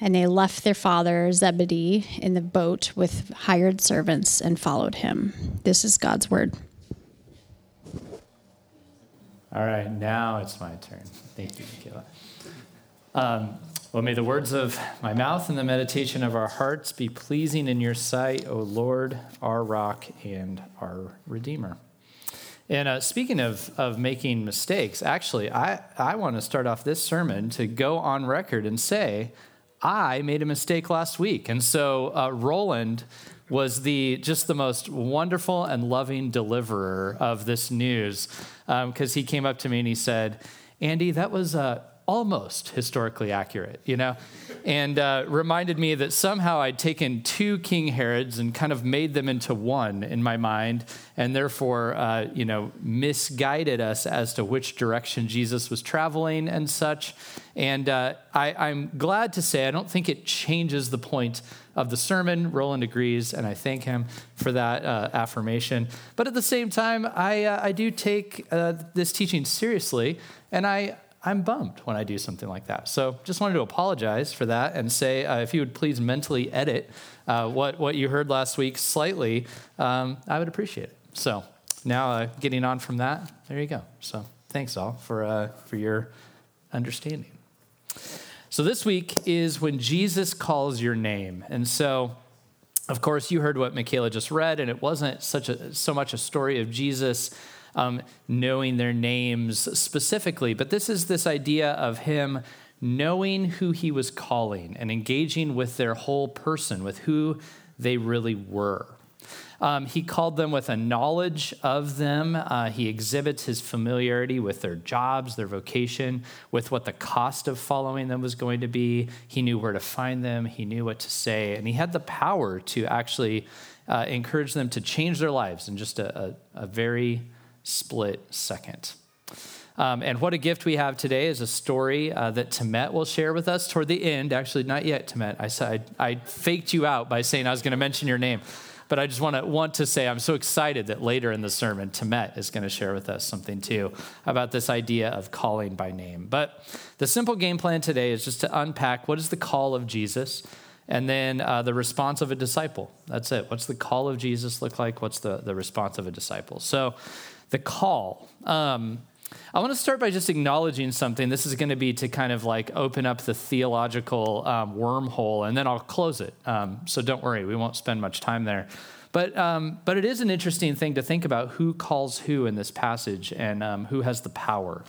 and they left their father Zebedee in the boat with hired servants and followed him. This is God's word. All right, now it's my turn. Thank you, Michaela. Um, well, may the words of my mouth and the meditation of our hearts be pleasing in your sight, O Lord, our rock and our Redeemer. And uh, speaking of, of making mistakes, actually, I, I want to start off this sermon to go on record and say, I made a mistake last week. And so uh, Roland was the just the most wonderful and loving deliverer of this news because um, he came up to me and he said, Andy, that was uh, almost historically accurate, you know? And uh, reminded me that somehow I'd taken two King Herods and kind of made them into one in my mind, and therefore, uh, you know, misguided us as to which direction Jesus was traveling and such. And uh, I, am glad to say I don't think it changes the point of the sermon. Roland agrees, and I thank him for that uh, affirmation. But at the same time, I, uh, I do take uh, this teaching seriously, and I, I'm bummed when I do something like that. So just wanted to apologize for that and say uh, if you would please mentally edit uh, what, what you heard last week slightly, um, I would appreciate it. So now uh, getting on from that, there you go. So thanks all for, uh, for your understanding. So this week is when Jesus calls your name. And so of course, you heard what Michaela just read, and it wasn't such a, so much a story of Jesus um, knowing their names specifically, but this is this idea of him knowing who he was calling and engaging with their whole person, with who they really were. Um, he called them with a knowledge of them. Uh, he exhibits his familiarity with their jobs, their vocation, with what the cost of following them was going to be. He knew where to find them, he knew what to say, and he had the power to actually uh, encourage them to change their lives in just a, a, a very split second. Um, and what a gift we have today is a story uh, that Temet will share with us toward the end. Actually, not yet, Temet. I said I, faked you out by saying I was going to mention your name, but I just want to want to say I'm so excited that later in the sermon, Temet is going to share with us something too about this idea of calling by name. But the simple game plan today is just to unpack what is the call of Jesus and then uh, the response of a disciple. That's it. What's the call of Jesus look like? What's the, the response of a disciple? So, the call. Um, I want to start by just acknowledging something. This is going to be to kind of like open up the theological um, wormhole, and then I'll close it. Um, so don't worry, we won't spend much time there. But, um, but it is an interesting thing to think about who calls who in this passage and um, who has the power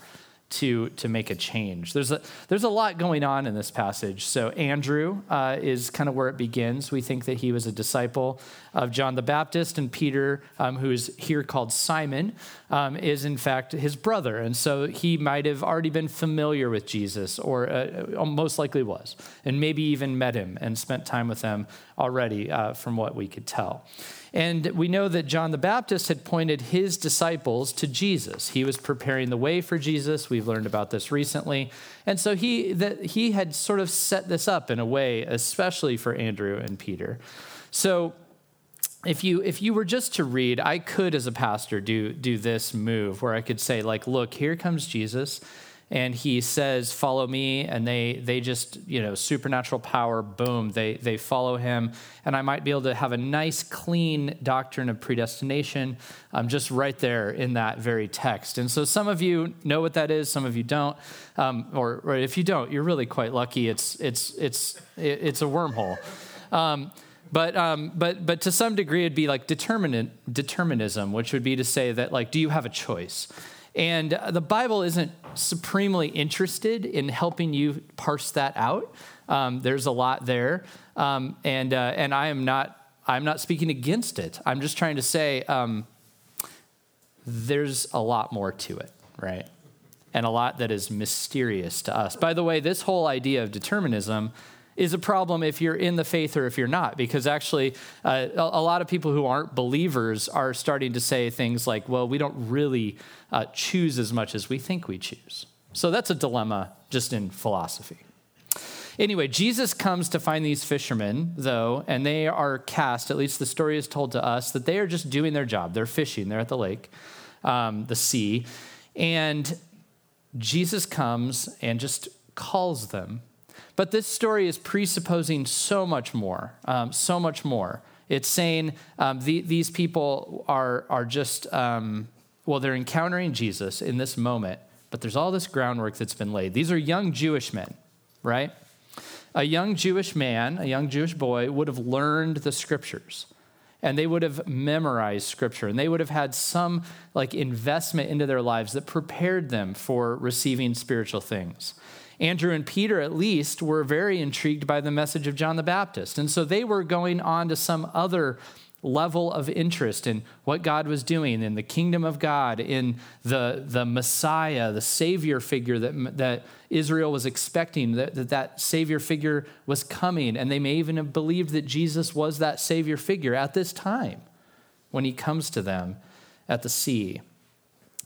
to, to make a change. There's a, there's a lot going on in this passage. So, Andrew uh, is kind of where it begins. We think that he was a disciple of John the Baptist, and Peter, um, who is here called Simon, um, is in fact his brother. And so he might have already been familiar with Jesus, or uh, uh most likely was, and maybe even met him and spent time with him already, uh, from what we could tell. And we know that John the Baptist had pointed his disciples to Jesus. He was preparing the way for Jesus. We've learned about this recently. And so he, that he had sort of set this up in a way, especially for Andrew and Peter. So if you if you were just to read, I could as a pastor do do this move where I could say like, look, here comes Jesus and he says follow me. And they they just you know supernatural power boom they they follow him. And i might be able to have a nice clean doctrine of predestination um, just right there in that very text. And so some of you know what that is some of you don't. Um, or, or, if you don't you're really quite lucky. It's it's it's it's a wormhole. Um, but, um, but, but to some degree, it'd be like determinant, determinism, which would be to say that, like, do you have a choice? And the Bible isn't supremely interested in helping you parse that out. Um, there's a lot there, um, and uh, and I am not I'm not speaking against it. I'm just trying to say um, there's a lot more to it, right? And a lot that is mysterious to us. By the way, this whole idea of determinism is a problem if you're in the faith or if you're not, because actually, uh, a, a, lot of people who aren't believers are starting to say things like, well, we don't really uh, choose as much as we think we choose. So that's a dilemma just in philosophy. Anyway, Jesus comes to find these fishermen, though, and they are cast, at least the story is told to us, that they are just doing their job. They're fishing, they're at the lake, um, the sea. And Jesus comes and just calls them. But this story is presupposing so much more, um, so much more. It's saying um, the, these people are, are just, um, well, they're encountering Jesus in this moment, but there's all this groundwork that's been laid. These are young Jewish men, right? A young Jewish man, a young Jewish boy, would have learned the scriptures and they would have memorized scripture and they would have had some like investment into their lives that prepared them for receiving spiritual things. Andrew and Peter, at least, were very intrigued by the message of John the Baptist. And so they were going on to some other level of interest in what God was doing in the kingdom of God, in the, the Messiah, the Savior figure that, that Israel was expecting, that, that that Savior figure was coming. And they may even have believed that Jesus was that Savior figure at this time when he comes to them at the sea.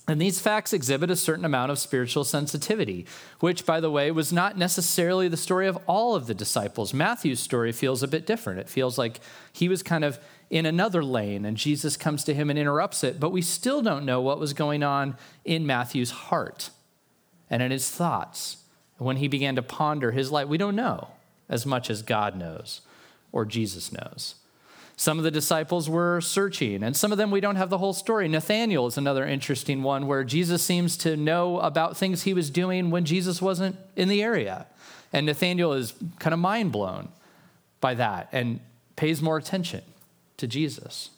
And these facts exhibit a certain amount of spiritual sensitivity, which, by the way, was not necessarily the story of all of the disciples. Matthew's story feels a bit different. It feels like he was kind of in another lane and Jesus comes to him and interrupts it, but we still don't know what was going on in Matthew's heart and in his thoughts. When he began to ponder his life, we don't know as much as God knows or Jesus knows. Some of the disciples were searching, and some of them we don't have the whole story. Nathaniel is another interesting one where Jesus seems to know about things he was doing when Jesus wasn't in the area. And Nathaniel is kind of mind blown by that and pays more attention to Jesus.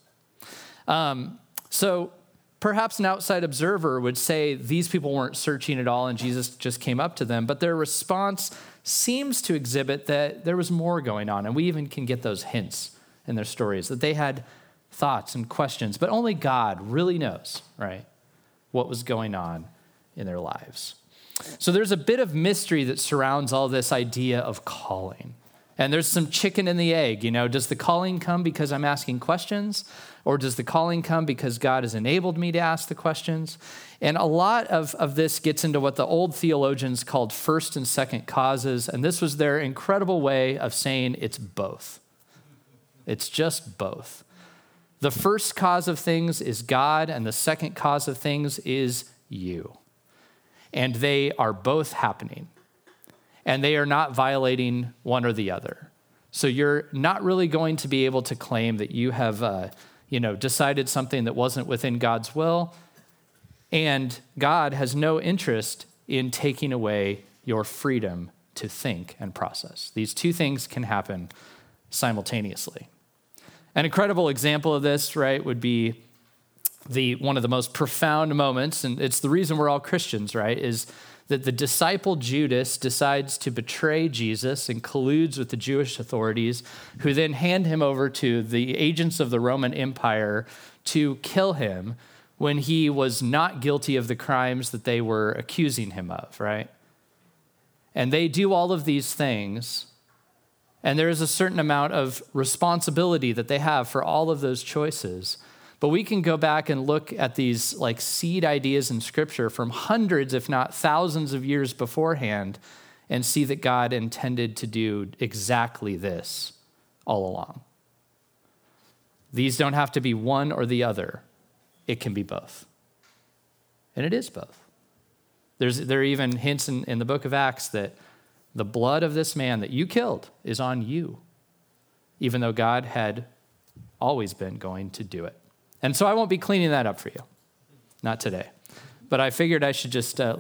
Um, so perhaps an outside observer would say these people weren't searching at all and Jesus just came up to them, but their response seems to exhibit that there was more going on. And we even can get those hints in their stories, that they had thoughts and questions, but only God really knows, right, what was going on in their lives. So there's a bit of mystery that surrounds all this idea of calling. And there's some chicken and the egg, you know, does the calling come because I'm asking questions? Or does the calling come because God has enabled me to ask the questions? And a lot of, of this gets into what the old theologians called first and second causes. And this was their incredible way of saying it's both. It's just both. The first cause of things is God, and the second cause of things is you. And they are both happening, and they are not violating one or the other. So you're not really going to be able to claim that you have, uh, you know, decided something that wasn't within God's will, and God has no interest in taking away your freedom to think and process. These two things can happen simultaneously. An incredible example of this, right, would be the one of the most profound moments, and it's the reason we're all Christians, right, is that the disciple Judas decides to betray Jesus and colludes with the Jewish authorities, who then hand him over to the agents of the Roman Empire to kill him when he was not guilty of the crimes that they were accusing him of, right? And they do all of these things and there is a certain amount of responsibility that they have for all of those choices. But we can go back and look at these like seed ideas in scripture from hundreds, if not thousands of years beforehand and see that God intended to do exactly this all along. These don't have to be one or the other, it can be both. And it is both. There's, there are even hints in, in the book of Acts that the blood of this man that you killed is on you, even though God had always been going to do it. And so I won't be cleaning that up for you, not today. But I figured I should just, uh,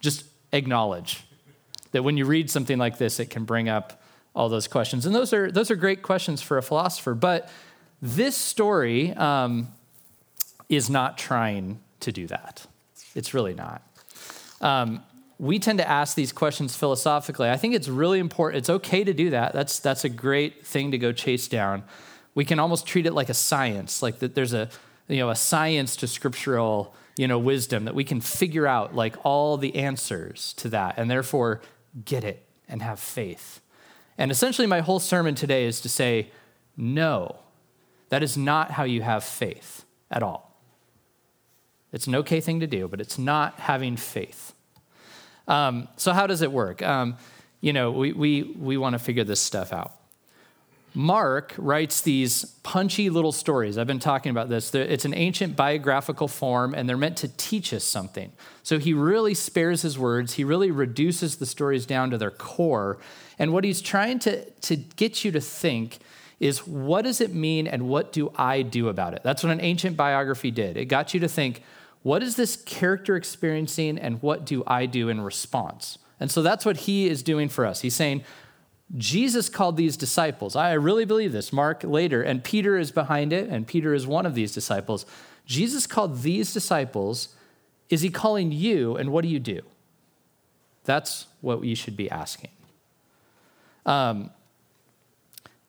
just acknowledge that when you read something like this, it can bring up all those questions. And those are, those are great questions for a philosopher. But this story um, is not trying to do that. It's really not. Um, we tend to ask these questions philosophically. I think it's really important. It's okay to do that. That's, that's a great thing to go chase down. We can almost treat it like a science, like that there's a, you know, a science to scriptural you know, wisdom, that we can figure out like all the answers to that and therefore get it and have faith. And essentially, my whole sermon today is to say, no, that is not how you have faith at all. It's an okay thing to do, but it's not having faith. Um, so, how does it work? Um, you know, we, we, we want to figure this stuff out. Mark writes these punchy little stories. I've been talking about this. It's an ancient biographical form, and they're meant to teach us something. So he really spares his words. He really reduces the stories down to their core. And what he's trying to, to get you to think is what does it mean and what do I do about it? That's what an ancient biography did. It got you to think, what is this character experiencing and what do I do in response? And so that's what he is doing for us. He's saying, Jesus called these disciples. I really believe this. Mark later, and Peter is behind it, and Peter is one of these disciples. Jesus called these disciples. Is he calling you, and what do you do? That's what you should be asking. Um,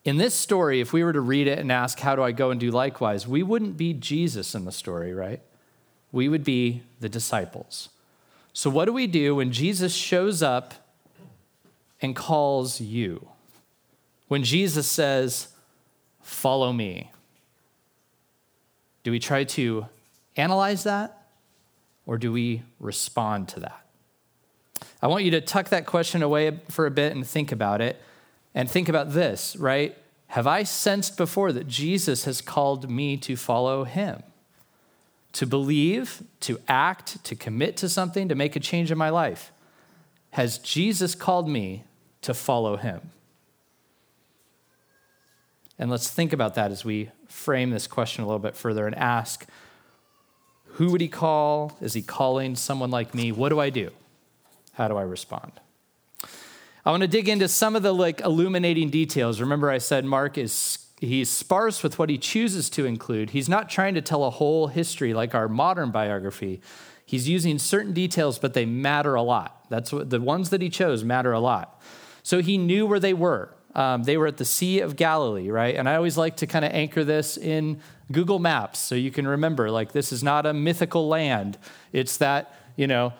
in this story, if we were to read it and ask, How do I go and do likewise? we wouldn't be Jesus in the story, right? We would be the disciples. So, what do we do when Jesus shows up and calls you. When Jesus says, Follow me, do we try to analyze that or do we respond to that? I want you to tuck that question away for a bit and think about it. And think about this, right? Have I sensed before that Jesus has called me to follow him? To believe, to act, to commit to something, to make a change in my life? Has Jesus called me to follow him? And let's think about that as we frame this question a little bit further and ask who would he call? Is he calling someone like me? What do I do? How do I respond? I want to dig into some of the like illuminating details. Remember I said Mark is he's sparse with what he chooses to include. He's not trying to tell a whole history like our modern biography. He's using certain details but they matter a lot. That's what the ones that he chose matter a lot. So he knew where they were. Um, they were at the Sea of Galilee, right? And I always like to kind of anchor this in Google Maps so you can remember, like, this is not a mythical land. It's that, you know,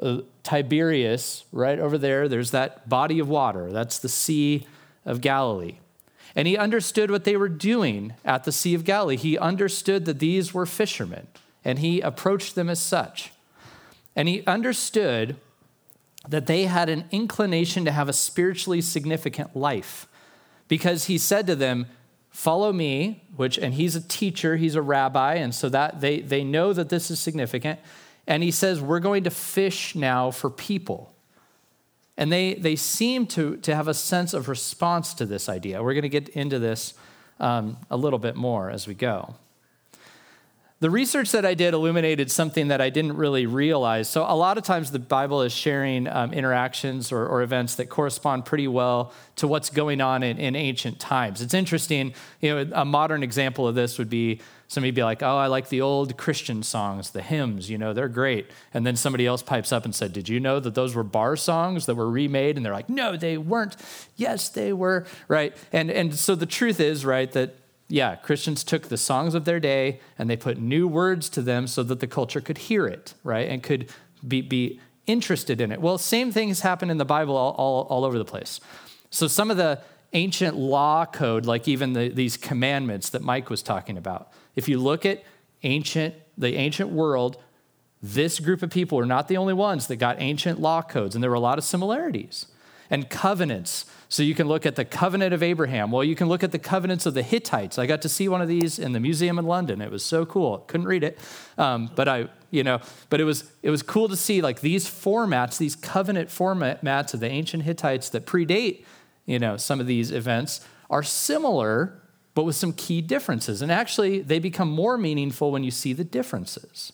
uh, Tiberias, right over there, there's that body of water. That's the Sea of Galilee. And he understood what they were doing at the Sea of Galilee. He understood that these were fishermen, and he approached them as such. And he understood that they had an inclination to have a spiritually significant life because he said to them, Follow me, which, and he's a teacher, he's a rabbi, and so that they, they know that this is significant. And he says, We're going to fish now for people. And they, they seem to, to have a sense of response to this idea. We're going to get into this um, a little bit more as we go. The research that I did illuminated something that I didn't really realize. So, a lot of times the Bible is sharing um, interactions or, or, events that correspond pretty well to what's going on in, in, ancient times. It's interesting, you know, a modern example of this would be somebody be like, oh, I like the old Christian songs, the hymns, you know, they're great. And then somebody else pipes up and said, Did you know that those were bar songs that were remade? And they're like, No, they weren't. Yes, they were, right? And, and so the truth is, right, that yeah, Christians took the songs of their day and they put new words to them so that the culture could hear it, right? And could be, be interested in it. Well, same things happen in the Bible all, all, all over the place. So some of the ancient law code, like even the, these commandments that Mike was talking about, if you look at ancient, the ancient world, this group of people are not the only ones that got ancient law codes, and there were a lot of similarities. And covenants, so you can look at the covenant of Abraham. Well, you can look at the covenants of the Hittites. I got to see one of these in the museum in London. It was so cool. Couldn't read it, um, but I, you know, but it was it was cool to see like these formats, these covenant formats of the ancient Hittites that predate, you know, some of these events are similar, but with some key differences. And actually, they become more meaningful when you see the differences.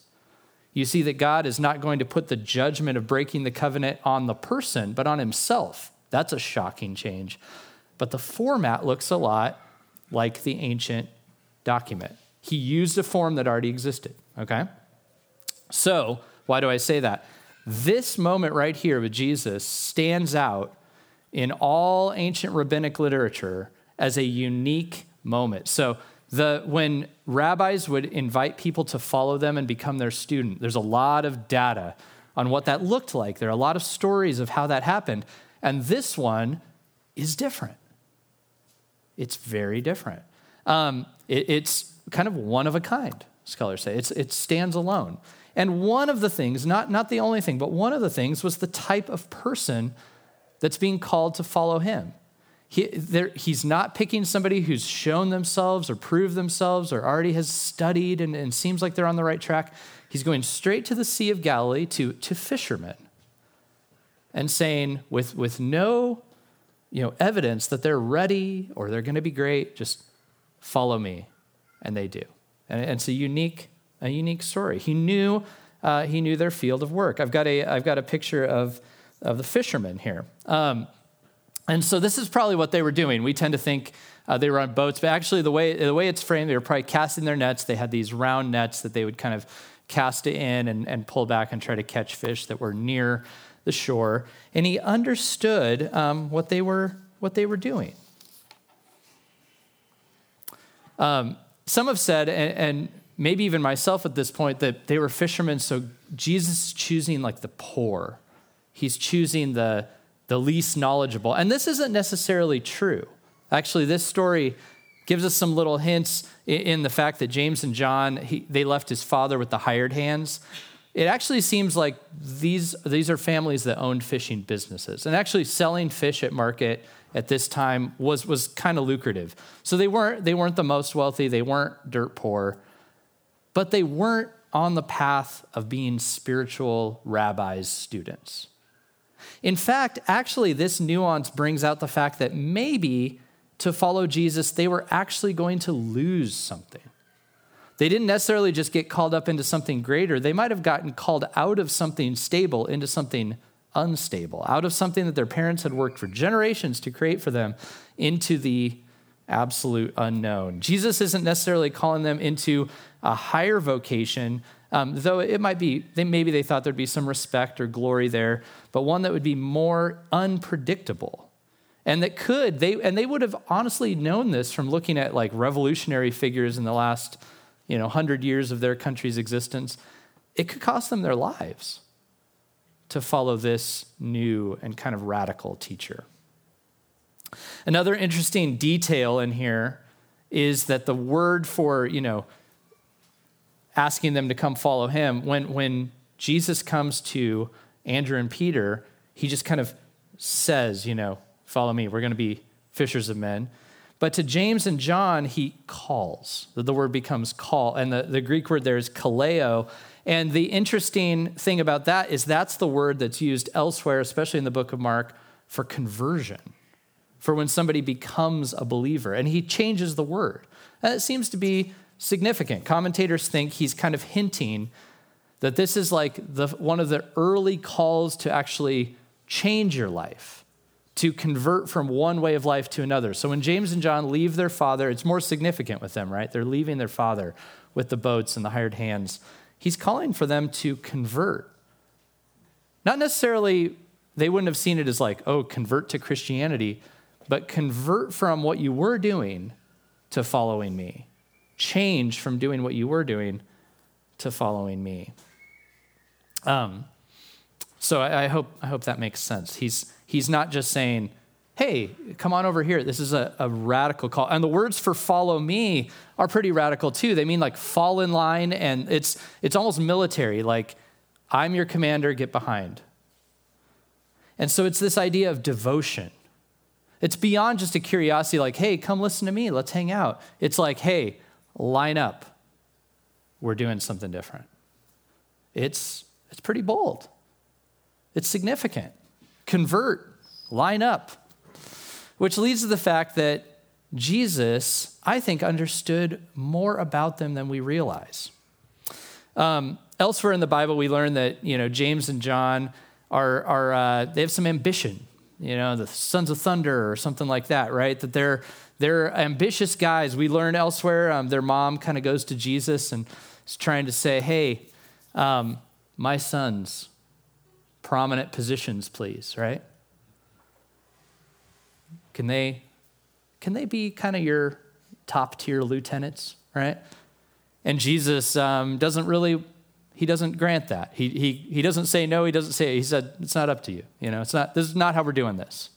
You see that God is not going to put the judgment of breaking the covenant on the person, but on himself. That's a shocking change. But the format looks a lot like the ancient document. He used a form that already existed, okay? So, why do I say that? This moment right here with Jesus stands out in all ancient rabbinic literature as a unique moment. So, the, when rabbis would invite people to follow them and become their student, there's a lot of data on what that looked like. There are a lot of stories of how that happened. And this one is different. It's very different. Um, it, it's kind of one of a kind, scholars say. It's, it stands alone. And one of the things, not, not the only thing, but one of the things was the type of person that's being called to follow him. He, he's not picking somebody who's shown themselves or proved themselves or already has studied and, and seems like they're on the right track. He's going straight to the Sea of Galilee to, to fishermen and saying, with, with no you know, evidence that they're ready or they're going to be great, just follow me. And they do. And it's a unique, a unique story. He knew, uh, he knew their field of work. I've got a, I've got a picture of, of the fishermen here. Um, and so this is probably what they were doing. We tend to think uh, they were on boats, but actually the way, the way it's framed, they were probably casting their nets. They had these round nets that they would kind of cast it in and, and pull back and try to catch fish that were near the shore. And he understood um, what, they were, what they were doing. Um, some have said, and, and maybe even myself at this point, that they were fishermen, so Jesus is choosing like the poor. He's choosing the the least knowledgeable. And this isn't necessarily true. Actually, this story gives us some little hints in the fact that James and John, he, they left his father with the hired hands. It actually seems like these, these are families that owned fishing businesses. And actually, selling fish at market at this time was, was kind of lucrative. So they weren't, they weren't the most wealthy, they weren't dirt poor, but they weren't on the path of being spiritual rabbis' students. In fact, actually, this nuance brings out the fact that maybe to follow Jesus, they were actually going to lose something. They didn't necessarily just get called up into something greater, they might have gotten called out of something stable into something unstable, out of something that their parents had worked for generations to create for them into the absolute unknown. Jesus isn't necessarily calling them into a higher vocation, um, though it might be, they, maybe they thought there'd be some respect or glory there, but one that would be more unpredictable. And that could, they, and they would have honestly known this from looking at like revolutionary figures in the last, you know, hundred years of their country's existence. It could cost them their lives to follow this new and kind of radical teacher. Another interesting detail in here is that the word for, you know, asking them to come follow him, when, when Jesus comes to Andrew and Peter, he just kind of says, you know, follow me. We're going to be fishers of men. But to James and John, he calls. The word becomes call. And the, the Greek word there is kaleo. And the interesting thing about that is that's the word that's used elsewhere, especially in the book of Mark, for conversion, for when somebody becomes a believer. And he changes the word. It seems to be significant. Commentators think he's kind of hinting that this is like the, one of the early calls to actually change your life, to convert from one way of life to another. So when James and John leave their father, it's more significant with them, right? They're leaving their father with the boats and the hired hands. He's calling for them to convert. Not necessarily, they wouldn't have seen it as like, oh, convert to Christianity, but convert from what you were doing to following me change from doing what you were doing to following me. Um, so I, I, hope, I hope that makes sense. He's, he's not just saying, hey, come on over here. This is a, a radical call. And the words for follow me are pretty radical too. They mean like fall in line, and it's, it's almost military, like, I'm your commander, get behind. And so it's this idea of devotion. It's beyond just a curiosity, like, hey, come listen to me, let's hang out. It's like, hey, line up. We're doing something different. It's, it's pretty bold, it's significant. Convert, line up. Which leads to the fact that Jesus, I think, understood more about them than we realize. Um, elsewhere in the Bible, we learn that you know James and John are, are uh, they have some ambition. You know, the sons of thunder or something like that, right? That they're they're ambitious guys. We learn elsewhere, um, their mom kind of goes to Jesus and is trying to say, hey, um, my sons, prominent positions, please, right? Can they, can they be kind of your top tier lieutenants, right? And Jesus um, doesn't really, he doesn't grant that. He, he, he doesn't say no, he doesn't say, he said, it's not up to you. You know, it's not, this is not how we're doing this.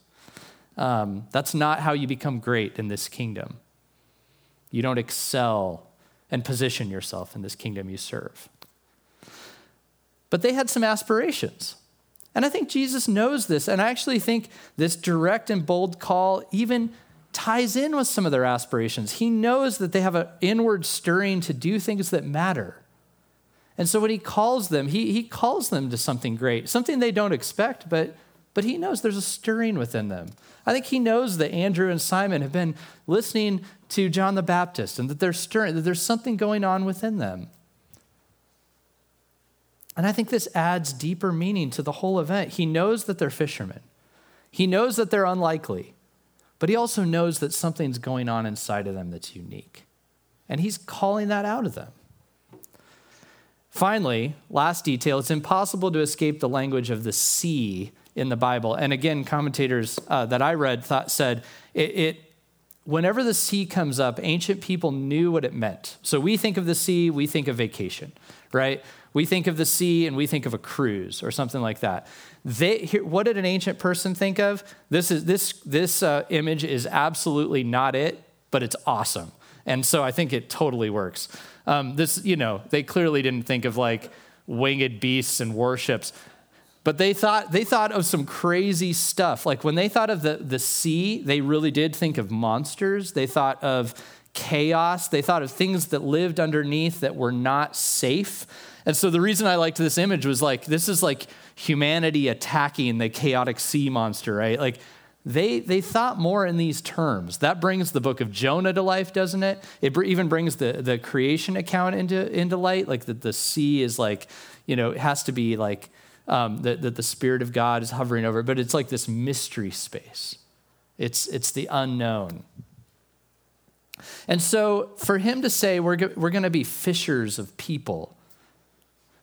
Um, that's not how you become great in this kingdom. You don't excel and position yourself in this kingdom you serve. But they had some aspirations. And I think Jesus knows this. And I actually think this direct and bold call even ties in with some of their aspirations. He knows that they have an inward stirring to do things that matter. And so when he calls them, he, he calls them to something great, something they don't expect, but, but he knows there's a stirring within them. I think he knows that Andrew and Simon have been listening to John the Baptist and that they're stirring, that there's something going on within them. And I think this adds deeper meaning to the whole event. He knows that they're fishermen, he knows that they're unlikely, but he also knows that something's going on inside of them that's unique. And he's calling that out of them. Finally, last detail it's impossible to escape the language of the sea in the Bible. And again, commentators uh, that I read thought, said it, it whenever the sea comes up, ancient people knew what it meant. So we think of the sea, we think of vacation, right? We think of the sea and we think of a cruise or something like that. They, what did an ancient person think of? This, is, this, this uh, image is absolutely not it, but it's awesome. And so I think it totally works. Um, this, you know, they clearly didn't think of like winged beasts and warships, but they thought they thought of some crazy stuff. Like when they thought of the, the sea, they really did think of monsters. They thought of chaos. They thought of things that lived underneath that were not safe. And so the reason I liked this image was like, this is like humanity attacking the chaotic sea monster, right? Like they, they thought more in these terms. That brings the book of Jonah to life, doesn't it? It even brings the, the creation account into, into light, like that the sea is like, you know, it has to be like um, that, that the Spirit of God is hovering over, but it's like this mystery space. It's, it's the unknown. And so for him to say, we're, we're going to be fishers of people,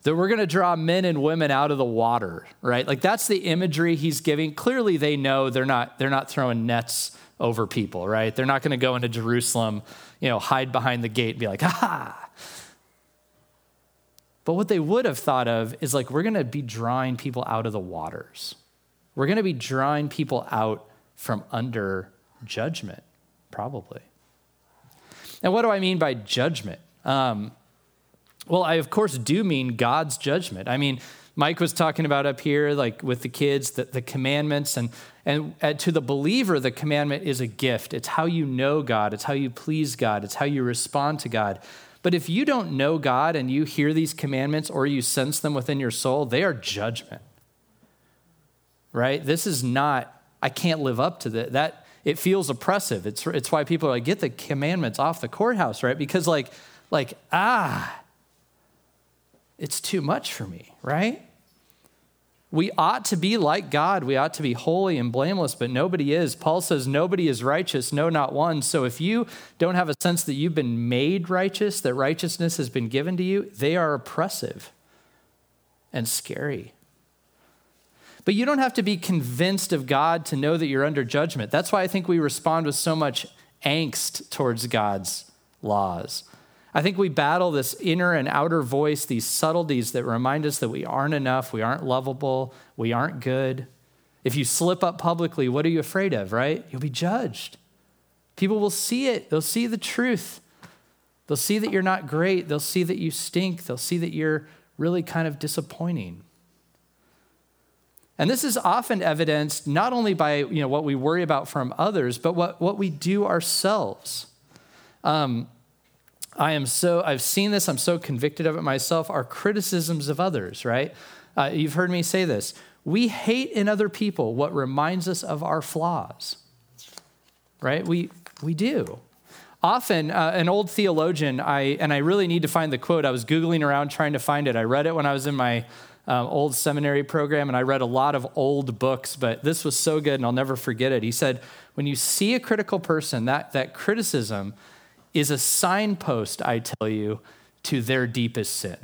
that we're going to draw men and women out of the water, right? Like that's the imagery he's giving. Clearly they know they're not they're not throwing nets over people, right? They're not going to go into Jerusalem, you know, hide behind the gate and be like, "Ha!" But what they would have thought of is like we're going to be drawing people out of the waters. We're going to be drawing people out from under judgment, probably. And what do I mean by judgment? Um, well, I of course do mean God's judgment. I mean, Mike was talking about up here, like with the kids, the, the commandments, and and uh, to the believer, the commandment is a gift. It's how you know God. It's how you please God. It's how you respond to God. But if you don't know God and you hear these commandments or you sense them within your soul, they are judgment. Right? This is not. I can't live up to that. That it feels oppressive. It's it's why people are like, get the commandments off the courthouse, right? Because like like ah it's too much for me, right? We ought to be like God. We ought to be holy and blameless, but nobody is. Paul says, Nobody is righteous, no, not one. So if you don't have a sense that you've been made righteous, that righteousness has been given to you, they are oppressive and scary. But you don't have to be convinced of God to know that you're under judgment. That's why I think we respond with so much angst towards God's laws. I think we battle this inner and outer voice, these subtleties that remind us that we aren't enough, we aren't lovable, we aren't good. If you slip up publicly, what are you afraid of, right? You'll be judged. People will see it, they'll see the truth. They'll see that you're not great, they'll see that you stink, they'll see that you're really kind of disappointing. And this is often evidenced not only by you know, what we worry about from others, but what, what we do ourselves. Um, I am so, I've seen this, I'm so convicted of it myself, are criticisms of others, right? Uh, you've heard me say this. We hate in other people what reminds us of our flaws, right? We, we do. Often, uh, an old theologian, I, and I really need to find the quote, I was Googling around trying to find it. I read it when I was in my um, old seminary program, and I read a lot of old books, but this was so good, and I'll never forget it. He said, When you see a critical person, that, that criticism, is a signpost, I tell you, to their deepest sin.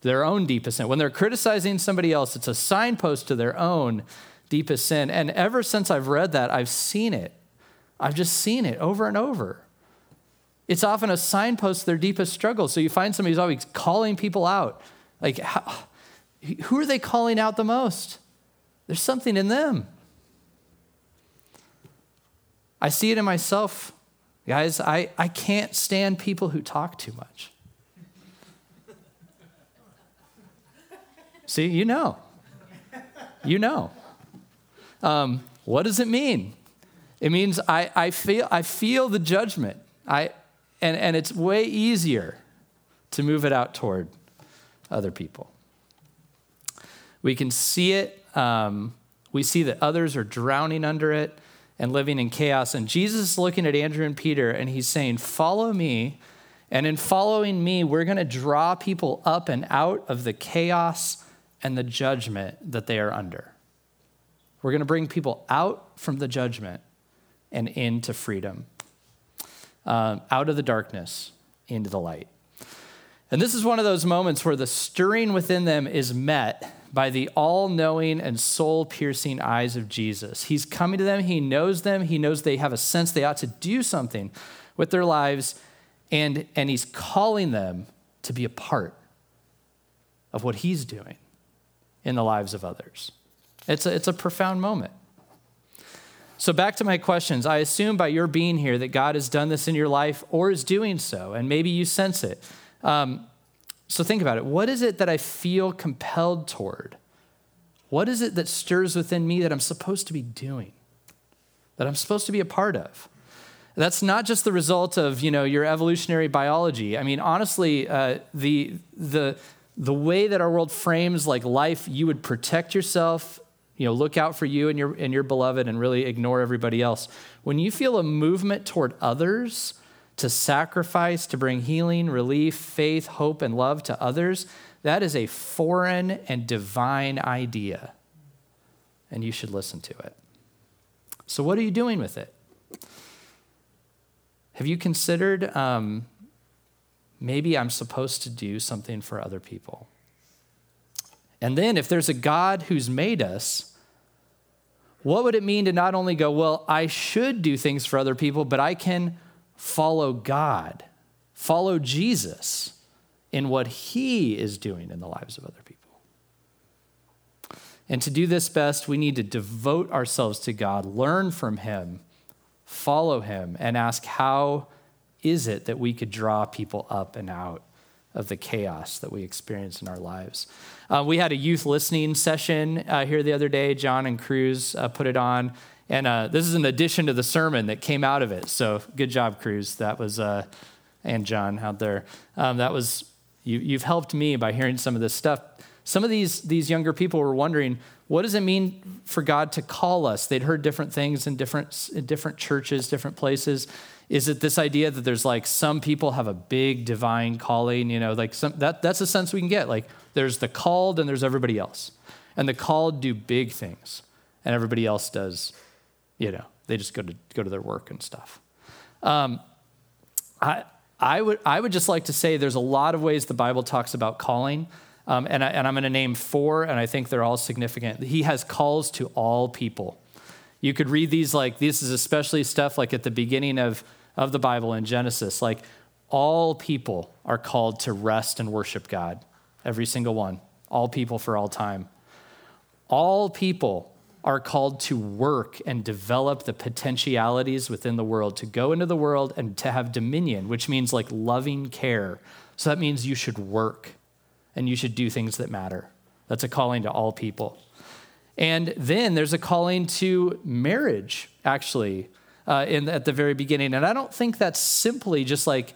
Their own deepest sin. When they're criticizing somebody else, it's a signpost to their own deepest sin. And ever since I've read that, I've seen it. I've just seen it over and over. It's often a signpost to their deepest struggle. So you find somebody who's always calling people out. Like, how, who are they calling out the most? There's something in them. I see it in myself. Guys, I, I can't stand people who talk too much. See, you know. You know. Um, what does it mean? It means I, I, feel, I feel the judgment. I, and, and it's way easier to move it out toward other people. We can see it. Um, we see that others are drowning under it and living in chaos. And Jesus is looking at Andrew and Peter and he's saying, Follow me. And in following me, we're going to draw people up and out of the chaos and the judgment that they are under. We're going to bring people out from the judgment and into freedom, uh, out of the darkness into the light. And this is one of those moments where the stirring within them is met by the all knowing and soul piercing eyes of Jesus. He's coming to them, he knows them, he knows they have a sense they ought to do something with their lives, and, and he's calling them to be a part of what he's doing in the lives of others. It's a, it's a profound moment. So, back to my questions. I assume by your being here that God has done this in your life or is doing so, and maybe you sense it. Um, so, think about it. What is it that I feel compelled toward? What is it that stirs within me that I'm supposed to be doing, that I'm supposed to be a part of? That's not just the result of you know your evolutionary biology. I mean, honestly, uh, the the the way that our world frames like life, you would protect yourself you know, look out for you and your, and your beloved and really ignore everybody else. When you feel a movement toward others to sacrifice, to bring healing, relief, faith, hope, and love to others, that is a foreign and divine idea. And you should listen to it. So, what are you doing with it? Have you considered um, maybe I'm supposed to do something for other people? And then, if there's a God who's made us, what would it mean to not only go, well, I should do things for other people, but I can follow God, follow Jesus in what he is doing in the lives of other people? And to do this best, we need to devote ourselves to God, learn from him, follow him, and ask, how is it that we could draw people up and out of the chaos that we experience in our lives. Uh, we had a youth listening session uh, here the other day. John and Cruz uh, put it on. And uh, this is an addition to the sermon that came out of it. So good job, Cruz. That was, uh, and John out there. Um, that was, you, you've helped me by hearing some of this stuff. Some of these, these younger people were wondering, what does it mean for God to call us? They'd heard different things in different, in different churches, different places. Is it this idea that there's like some people have a big divine calling? You know, like some, that, that's a sense we can get. Like there's the called and there's everybody else. And the called do big things, and everybody else does, you know, they just go to, go to their work and stuff. Um, I, I, would, I would just like to say there's a lot of ways the Bible talks about calling. Um, and, I, and I'm going to name four, and I think they're all significant. He has calls to all people. You could read these like this is especially stuff like at the beginning of of the Bible in Genesis, like all people are called to rest and worship God. Every single one. All people for all time. All people are called to work and develop the potentialities within the world, to go into the world and to have dominion, which means like loving care. So that means you should work and you should do things that matter. That's a calling to all people. And then there's a calling to marriage, actually uh, in, at the very beginning. And I don't think that's simply just like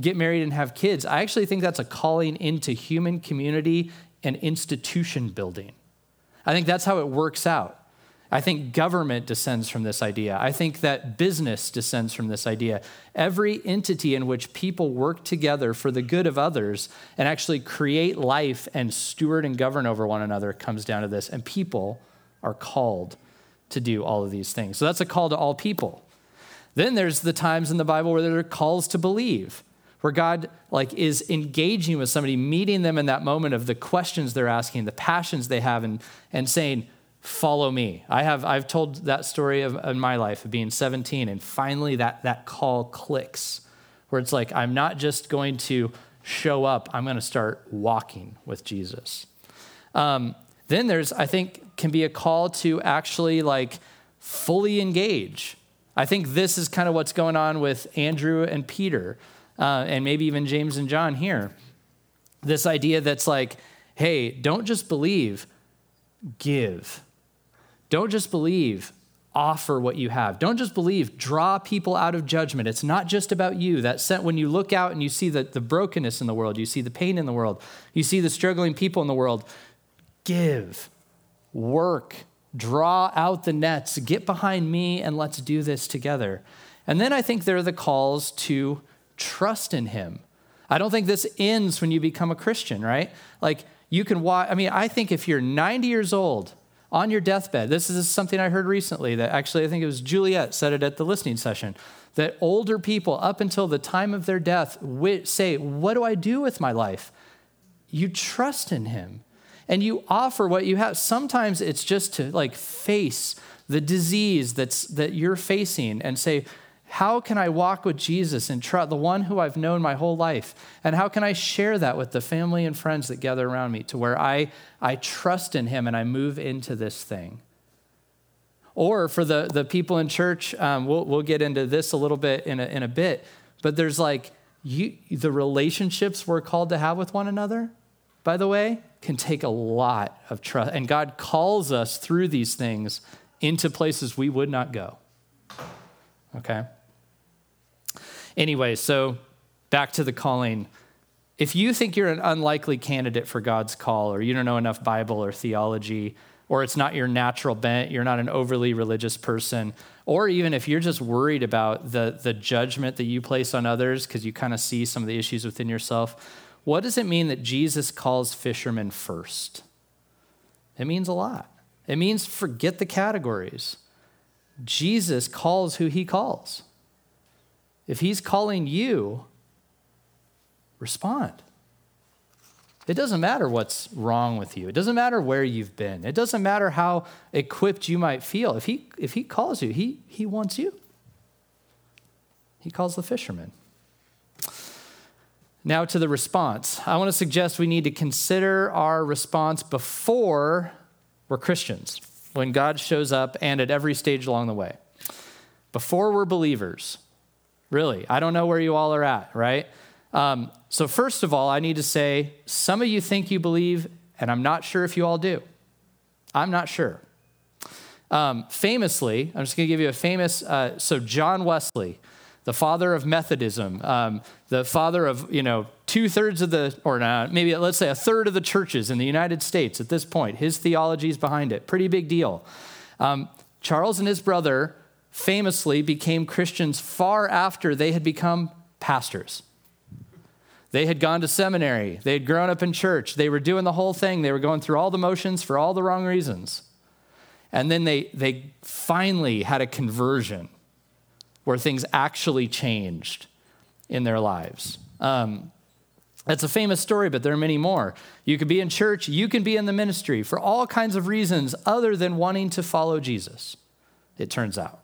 get married and have kids. I actually think that's a calling into human community and institution building. I think that's how it works out. I think government descends from this idea. I think that business descends from this idea. Every entity in which people work together for the good of others and actually create life and steward and govern over one another comes down to this. And people are called to do all of these things. So that's a call to all people. Then there's the times in the Bible where there are calls to believe, where God like is engaging with somebody, meeting them in that moment of the questions they're asking, the passions they have, and, and saying, follow me. I have I've told that story of in my life of being 17, and finally that that call clicks, where it's like, I'm not just going to show up, I'm going to start walking with Jesus. Um, then there's, I think, can be a call to actually like fully engage. I think this is kind of what's going on with Andrew and Peter, uh, and maybe even James and John here. This idea that's like, hey, don't just believe, give. Don't just believe, offer what you have. Don't just believe, draw people out of judgment. It's not just about you. That sent when you look out and you see the, the brokenness in the world, you see the pain in the world, you see the struggling people in the world, give, work, draw out the nets, get behind me, and let's do this together. And then I think there are the calls to trust in Him. I don't think this ends when you become a Christian, right? Like you can watch, I mean, I think if you're 90 years old on your deathbed, this is something I heard recently that actually I think it was Juliet said it at the listening session that older people up until the time of their death say, What do I do with my life? You trust in Him and you offer what you have. Sometimes it's just to like face the disease that's that you're facing and say, how can I walk with Jesus and trust the one who I've known my whole life? And how can I share that with the family and friends that gather around me to where I, I trust in him and I move into this thing? Or for the, the people in church, um, we'll, we'll get into this a little bit in a, in a bit, but there's like you, the relationships we're called to have with one another, by the way, can take a lot of trust. And God calls us through these things into places we would not go. Okay? Anyway, so back to the calling. If you think you're an unlikely candidate for God's call, or you don't know enough Bible or theology, or it's not your natural bent, you're not an overly religious person, or even if you're just worried about the, the judgment that you place on others because you kind of see some of the issues within yourself, what does it mean that Jesus calls fishermen first? It means a lot. It means forget the categories. Jesus calls who he calls. If he's calling you, respond. It doesn't matter what's wrong with you. It doesn't matter where you've been. It doesn't matter how equipped you might feel. If he, if he calls you, he, he wants you. He calls the fishermen. Now to the response. I want to suggest we need to consider our response before we're Christians, when God shows up and at every stage along the way. Before we're believers, really, I don't know where you all are at, right? Um, so, first of all, I need to say some of you think you believe, and I'm not sure if you all do. I'm not sure. Um, famously, I'm just going to give you a famous, uh, so John Wesley, the father of Methodism, um, the father of, you know, two thirds of the, or not, maybe let's say a third of the churches in the United States at this point. His theology is behind it. Pretty big deal. Um, Charles and his brother famously became Christians far after they had become pastors. They had gone to seminary, they had grown up in church, they were doing the whole thing, they were going through all the motions for all the wrong reasons. And then they, they finally had a conversion where things actually changed in their lives. Um, that's a famous story, but there are many more. You could be in church, you can be in the ministry for all kinds of reasons other than wanting to follow Jesus, it turns out.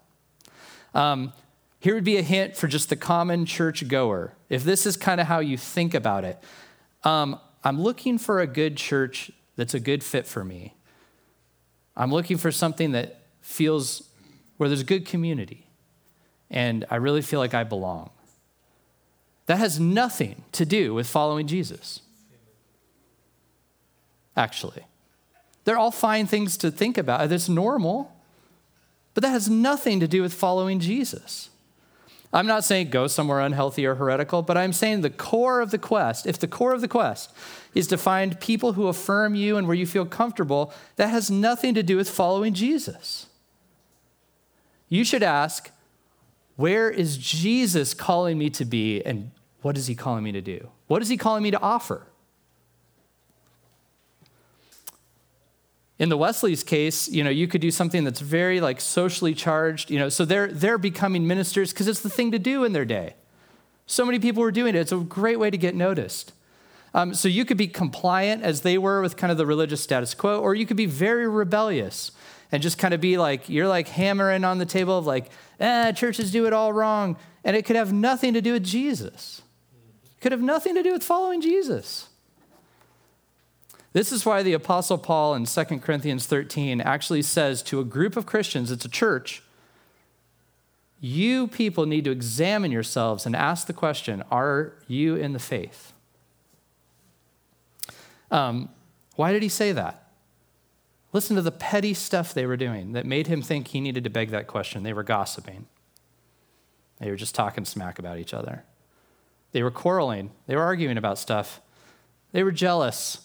Um, here would be a hint for just the common church goer. If this is kind of how you think about it, um, I'm looking for a good church that's a good fit for me. I'm looking for something that feels where there's good community and I really feel like I belong. That has nothing to do with following Jesus. Actually, they're all fine things to think about. It's normal, but that has nothing to do with following Jesus. I'm not saying go somewhere unhealthy or heretical, but I'm saying the core of the quest, if the core of the quest is to find people who affirm you and where you feel comfortable, that has nothing to do with following Jesus. You should ask, where is Jesus calling me to be, and what is he calling me to do? What is he calling me to offer? In the Wesley's case, you know, you could do something that's very like socially charged, you know, so they're they're becoming ministers because it's the thing to do in their day. So many people were doing it. It's a great way to get noticed. Um, so you could be compliant as they were with kind of the religious status quo, or you could be very rebellious and just kind of be like, you're like hammering on the table of like, eh, churches do it all wrong. And it could have nothing to do with Jesus. It could have nothing to do with following Jesus. This is why the Apostle Paul in 2 Corinthians 13 actually says to a group of Christians, it's a church, You people need to examine yourselves and ask the question Are you in the faith? Um, why did he say that? Listen to the petty stuff they were doing that made him think he needed to beg that question. They were gossiping, they were just talking smack about each other. They were quarreling, they were arguing about stuff, they were jealous.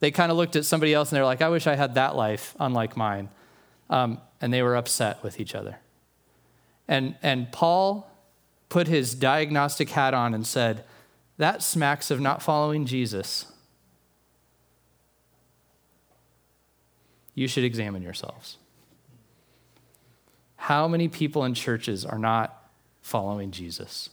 They kind of looked at somebody else and they're like, I wish I had that life, unlike mine. Um, and they were upset with each other. And, and Paul put his diagnostic hat on and said, That smacks of not following Jesus. You should examine yourselves. How many people in churches are not following Jesus?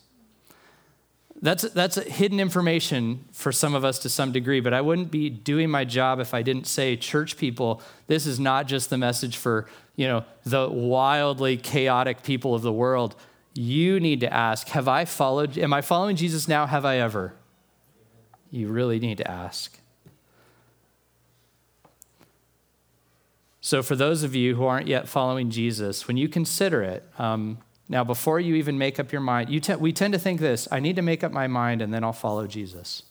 That's, that's hidden information for some of us to some degree, but I wouldn't be doing my job if I didn't say, church people, this is not just the message for you know, the wildly chaotic people of the world. You need to ask, have I followed, am I following Jesus now? Have I ever? You really need to ask. So, for those of you who aren't yet following Jesus, when you consider it, um, now, before you even make up your mind, you te- we tend to think this I need to make up my mind and then I'll follow Jesus.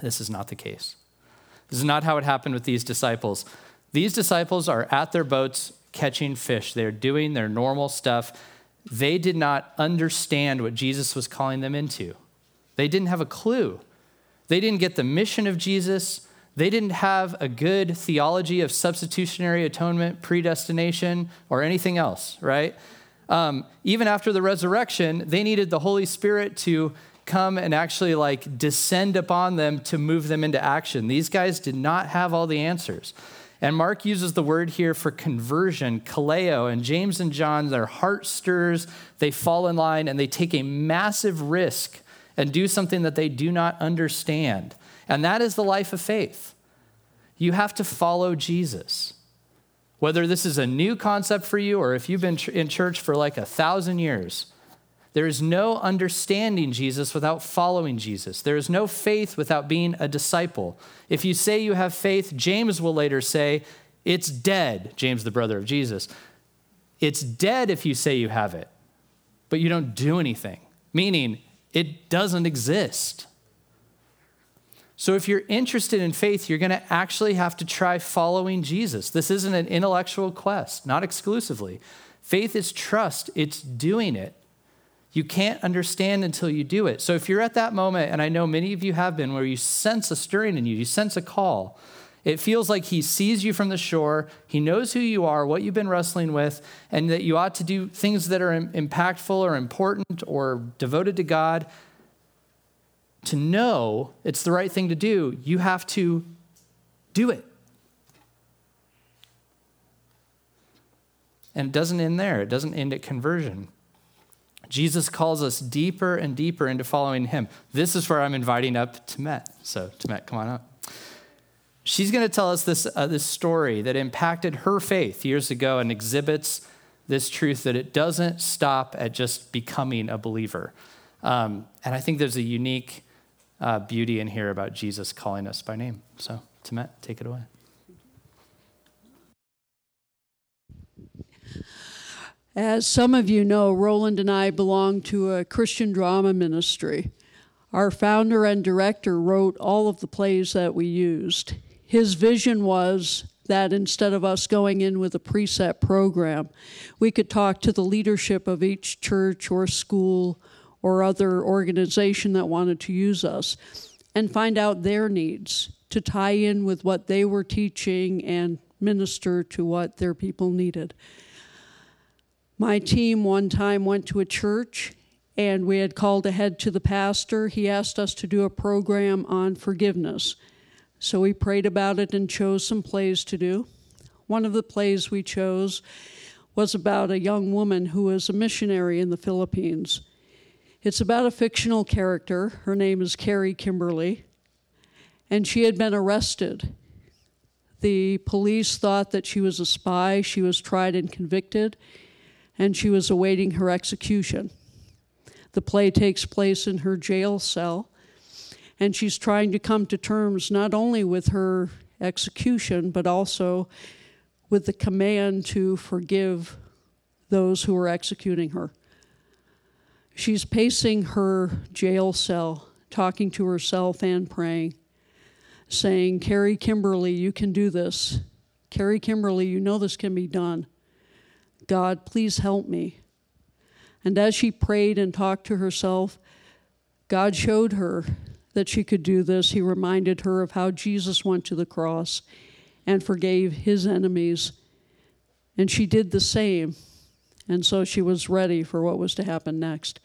This is not the case. This is not how it happened with these disciples. These disciples are at their boats catching fish, they're doing their normal stuff. They did not understand what Jesus was calling them into, they didn't have a clue. They didn't get the mission of Jesus. They didn't have a good theology of substitutionary atonement, predestination, or anything else, right? Um, even after the resurrection, they needed the Holy Spirit to come and actually like descend upon them to move them into action. These guys did not have all the answers. And Mark uses the word here for conversion, kaleo, and James and John, their heart stirs, they fall in line, and they take a massive risk and do something that they do not understand. And that is the life of faith. You have to follow Jesus. Whether this is a new concept for you or if you've been in church for like a thousand years, there is no understanding Jesus without following Jesus. There is no faith without being a disciple. If you say you have faith, James will later say, it's dead, James, the brother of Jesus. It's dead if you say you have it, but you don't do anything, meaning it doesn't exist. So, if you're interested in faith, you're going to actually have to try following Jesus. This isn't an intellectual quest, not exclusively. Faith is trust, it's doing it. You can't understand until you do it. So, if you're at that moment, and I know many of you have been, where you sense a stirring in you, you sense a call, it feels like he sees you from the shore, he knows who you are, what you've been wrestling with, and that you ought to do things that are impactful or important or devoted to God to know it's the right thing to do, you have to do it. And it doesn't end there, it doesn't end at conversion. Jesus calls us deeper and deeper into following him. This is where I'm inviting up Tamet. So, Tamet, come on up. She's going to tell us this, uh, this story that impacted her faith years ago and exhibits this truth that it doesn't stop at just becoming a believer. Um, and I think there's a unique uh, beauty in here about Jesus calling us by name. So, Tamet, take it away. As some of you know, Roland and I belong to a Christian drama ministry. Our founder and director wrote all of the plays that we used. His vision was that instead of us going in with a preset program, we could talk to the leadership of each church or school or other organization that wanted to use us and find out their needs to tie in with what they were teaching and minister to what their people needed. My team one time went to a church and we had called ahead to the pastor. He asked us to do a program on forgiveness. So we prayed about it and chose some plays to do. One of the plays we chose was about a young woman who was a missionary in the Philippines. It's about a fictional character. Her name is Carrie Kimberly, and she had been arrested. The police thought that she was a spy. She was tried and convicted, and she was awaiting her execution. The play takes place in her jail cell, and she's trying to come to terms not only with her execution, but also with the command to forgive those who are executing her. She's pacing her jail cell, talking to herself and praying, saying, Carrie Kimberly, you can do this. Carrie Kimberly, you know this can be done. God, please help me. And as she prayed and talked to herself, God showed her that she could do this. He reminded her of how Jesus went to the cross and forgave his enemies. And she did the same. And so she was ready for what was to happen next.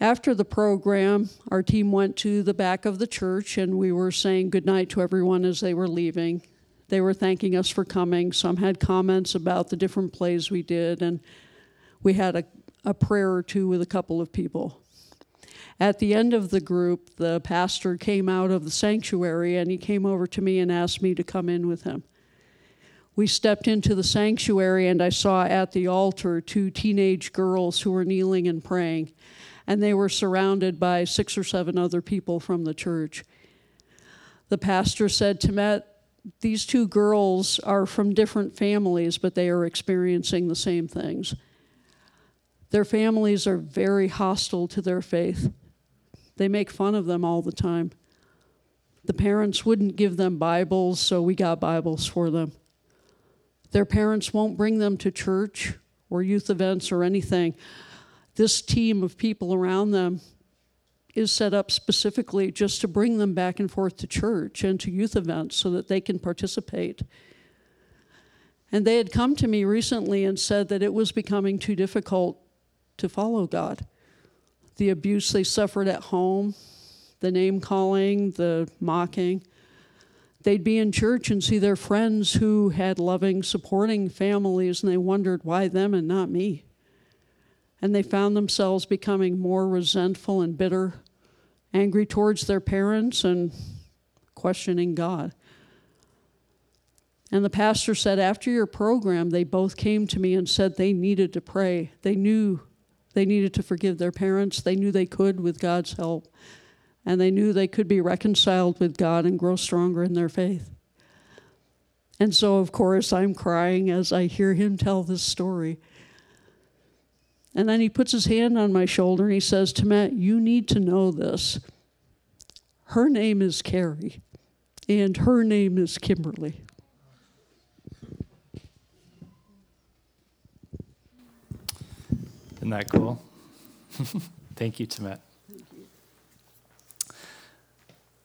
After the program, our team went to the back of the church and we were saying goodnight to everyone as they were leaving. They were thanking us for coming. Some had comments about the different plays we did, and we had a, a prayer or two with a couple of people. At the end of the group, the pastor came out of the sanctuary and he came over to me and asked me to come in with him. We stepped into the sanctuary and I saw at the altar two teenage girls who were kneeling and praying, and they were surrounded by six or seven other people from the church. The pastor said, Timet, these two girls are from different families, but they are experiencing the same things. Their families are very hostile to their faith. They make fun of them all the time. The parents wouldn't give them Bibles, so we got Bibles for them. Their parents won't bring them to church or youth events or anything. This team of people around them is set up specifically just to bring them back and forth to church and to youth events so that they can participate. And they had come to me recently and said that it was becoming too difficult to follow God. The abuse they suffered at home, the name calling, the mocking. They'd be in church and see their friends who had loving, supporting families, and they wondered why them and not me. And they found themselves becoming more resentful and bitter angry towards their parents and questioning God. And the pastor said, after your program, they both came to me and said they needed to pray. They knew they needed to forgive their parents. They knew they could with God's help. And they knew they could be reconciled with God and grow stronger in their faith. And so, of course, I'm crying as I hear him tell this story. And then he puts his hand on my shoulder and he says to Matt, You need to know this. Her name is Carrie, and her name is Kimberly. Isn't that cool? Thank you, Timet.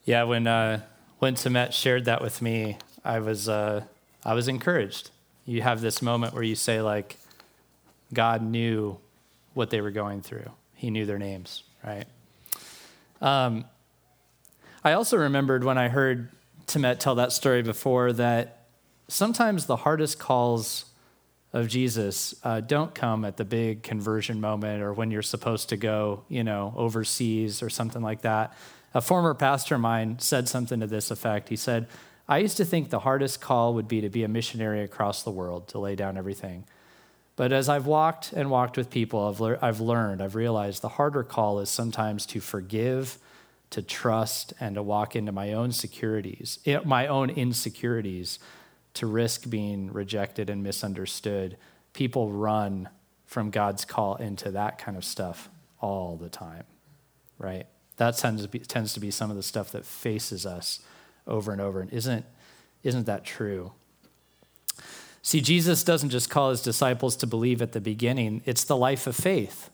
Yeah, when uh, when Timet shared that with me, I was uh, I was encouraged. You have this moment where you say like, God knew what they were going through. He knew their names, right? Um, I also remembered when I heard Timet tell that story before that sometimes the hardest calls of Jesus uh, don't come at the big conversion moment or when you're supposed to go, you know, overseas or something like that. A former pastor of mine said something to this effect. He said, I used to think the hardest call would be to be a missionary across the world, to lay down everything. But as I've walked and walked with people, I've, le- I've learned, I've realized the harder call is sometimes to forgive, to trust, and to walk into my own securities, my own insecurities, to risk being rejected and misunderstood. People run from God's call into that kind of stuff all the time, right? That tends to be, tends to be some of the stuff that faces us over and over. And isn't, isn't that true? See, Jesus doesn't just call his disciples to believe at the beginning, it's the life of faith.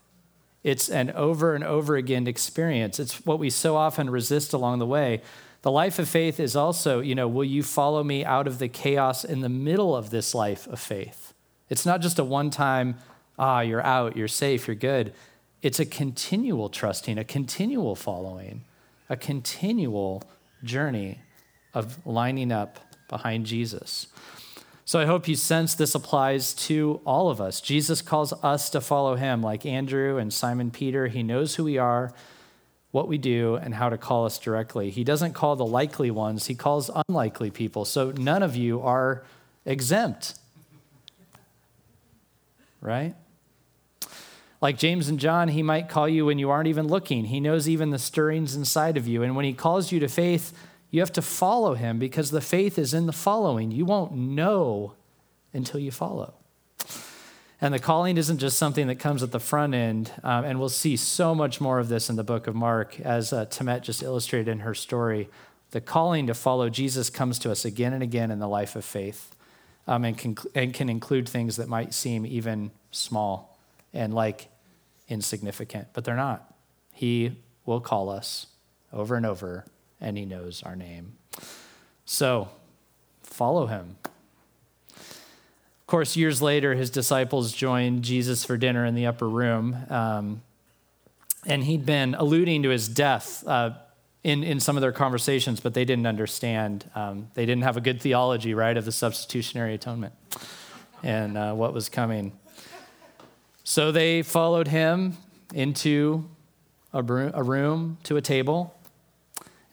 It's an over and over again experience. It's what we so often resist along the way. The life of faith is also, you know, will you follow me out of the chaos in the middle of this life of faith? It's not just a one time, ah, you're out, you're safe, you're good. It's a continual trusting, a continual following, a continual journey of lining up behind Jesus. So I hope you sense this applies to all of us. Jesus calls us to follow him, like Andrew and Simon Peter. He knows who we are, what we do, and how to call us directly. He doesn't call the likely ones, he calls unlikely people. So none of you are exempt. Right? Like James and John, he might call you when you aren't even looking. He knows even the stirrings inside of you. And when he calls you to faith, you have to follow him because the faith is in the following. You won't know until you follow. And the calling isn't just something that comes at the front end. Um, and we'll see so much more of this in the book of Mark, as uh, Tamet just illustrated in her story. The calling to follow Jesus comes to us again and again in the life of faith um, and, can, and can include things that might seem even small and like insignificant, but they're not. He will call us over and over, and He knows our name. So follow Him. Of course, years later, his disciples joined Jesus for dinner in the upper room. Um, and he'd been alluding to his death uh, in, in some of their conversations, but they didn't understand. Um, they didn't have a good theology, right, of the substitutionary atonement and uh, what was coming. So they followed him into a, room, to a table,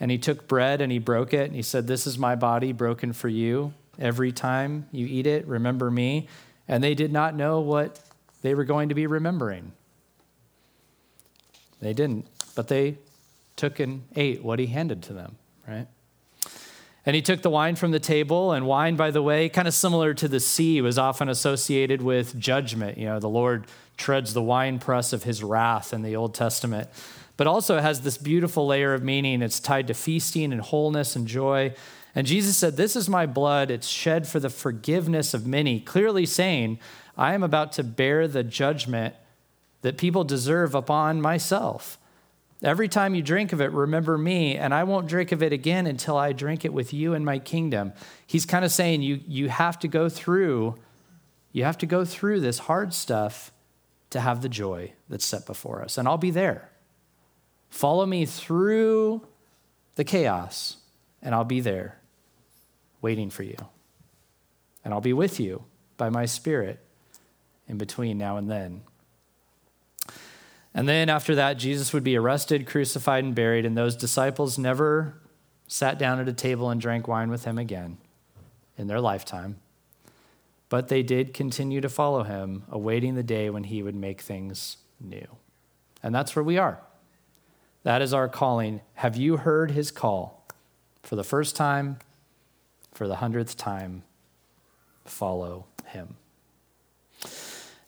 and he took bread and he broke it, and he said, This is my body broken for you. Every time you eat it, remember me. And they did not know what they were going to be remembering. They didn't, but they took and ate what he handed to them, right? And he took the wine from the table, and wine, by the way, kind of similar to the sea, was often associated with judgment. You know, the Lord treads the winepress of his wrath in the Old Testament, but also has this beautiful layer of meaning. It's tied to feasting and wholeness and joy. And Jesus said, This is my blood. It's shed for the forgiveness of many, clearly saying, I am about to bear the judgment that people deserve upon myself. Every time you drink of it, remember me, and I won't drink of it again until I drink it with you in my kingdom. He's kind of saying you, you have to go through, you have to go through this hard stuff to have the joy that's set before us. And I'll be there. Follow me through the chaos, and I'll be there waiting for you. And I'll be with you by my Spirit in between now and then. And then after that, Jesus would be arrested, crucified, and buried, and those disciples never sat down at a table and drank wine with him again in their lifetime. But they did continue to follow him, awaiting the day when he would make things new. And that's where we are. That is our calling. Have you heard his call for the first time? for the hundredth time, follow him.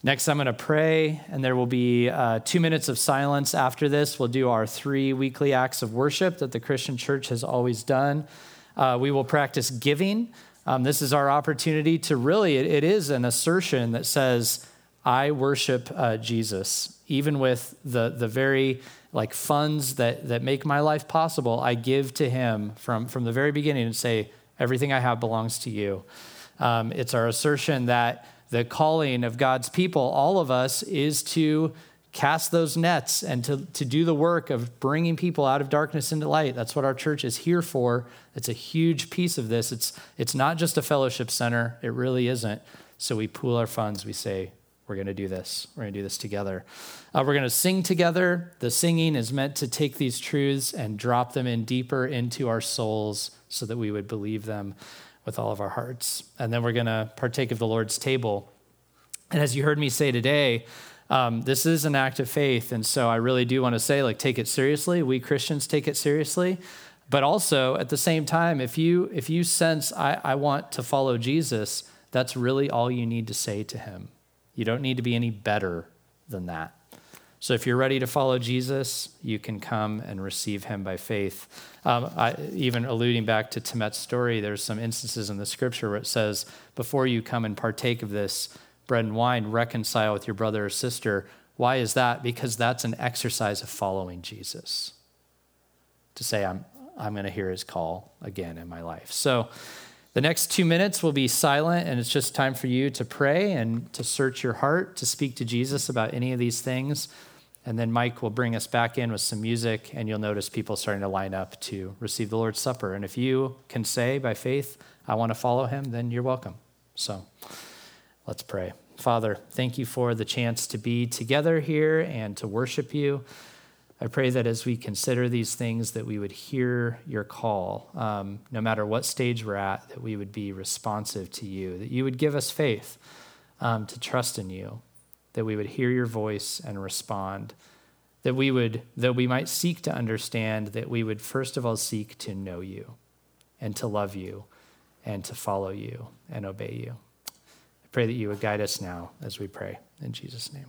Next, I'm going to pray, and there will be uh, two minutes of silence after this. We'll do our three weekly acts of worship that the Christian church has always done. Uh, we will practice giving. Um, this is our opportunity to really, it, it is an assertion that says, I worship uh, Jesus, even with the, the very like funds that, that make my life possible. I give to him from, from the very beginning and say, Everything I have belongs to you. Um, it's our assertion that the calling of God's people, all of us, is to cast those nets and to, to do the work of bringing people out of darkness into light. That's what our church is here for. It's a huge piece of this. It's, it's not just a fellowship center, it really isn't. So we pool our funds. We say, we're going to do this. We're going to do this together. Uh, we're going to sing together. The singing is meant to take these truths and drop them in deeper into our souls so that we would believe them with all of our hearts. And then we're going to partake of the Lord's table. And as you heard me say today, um, this is an act of faith. And so I really do want to say, like, take it seriously. We Christians take it seriously. But also at the same time, if you if you sense I, I want to follow Jesus, that's really all you need to say to him. You don't need to be any better than that. So if you're ready to follow Jesus, you can come and receive him by faith. Um, I, even alluding back to Tamet's story, there's some instances in the scripture where it says, before you come and partake of this bread and wine, reconcile with your brother or sister. Why is that? Because that's an exercise of following Jesus. To say, I'm, I'm going to hear his call again in my life. So the next two minutes will be silent, and it's just time for you to pray and to search your heart, to speak to Jesus about any of these things. And then Mike will bring us back in with some music, and you'll notice people starting to line up to receive the Lord's Supper. And if you can say by faith, I want to follow him, then you're welcome. So let's pray. Father, thank you for the chance to be together here and to worship you. I pray that as we consider these things, that we would hear your call, um, no matter what stage we're at, that we would be responsive to you, that you would give us faith um, to trust in you, that we would hear your voice and respond, that we would, though we might seek to understand, that we would first of all seek to know you and to love you and to follow you and obey you I Pray that you would guide us now as we pray. In Jesus' name.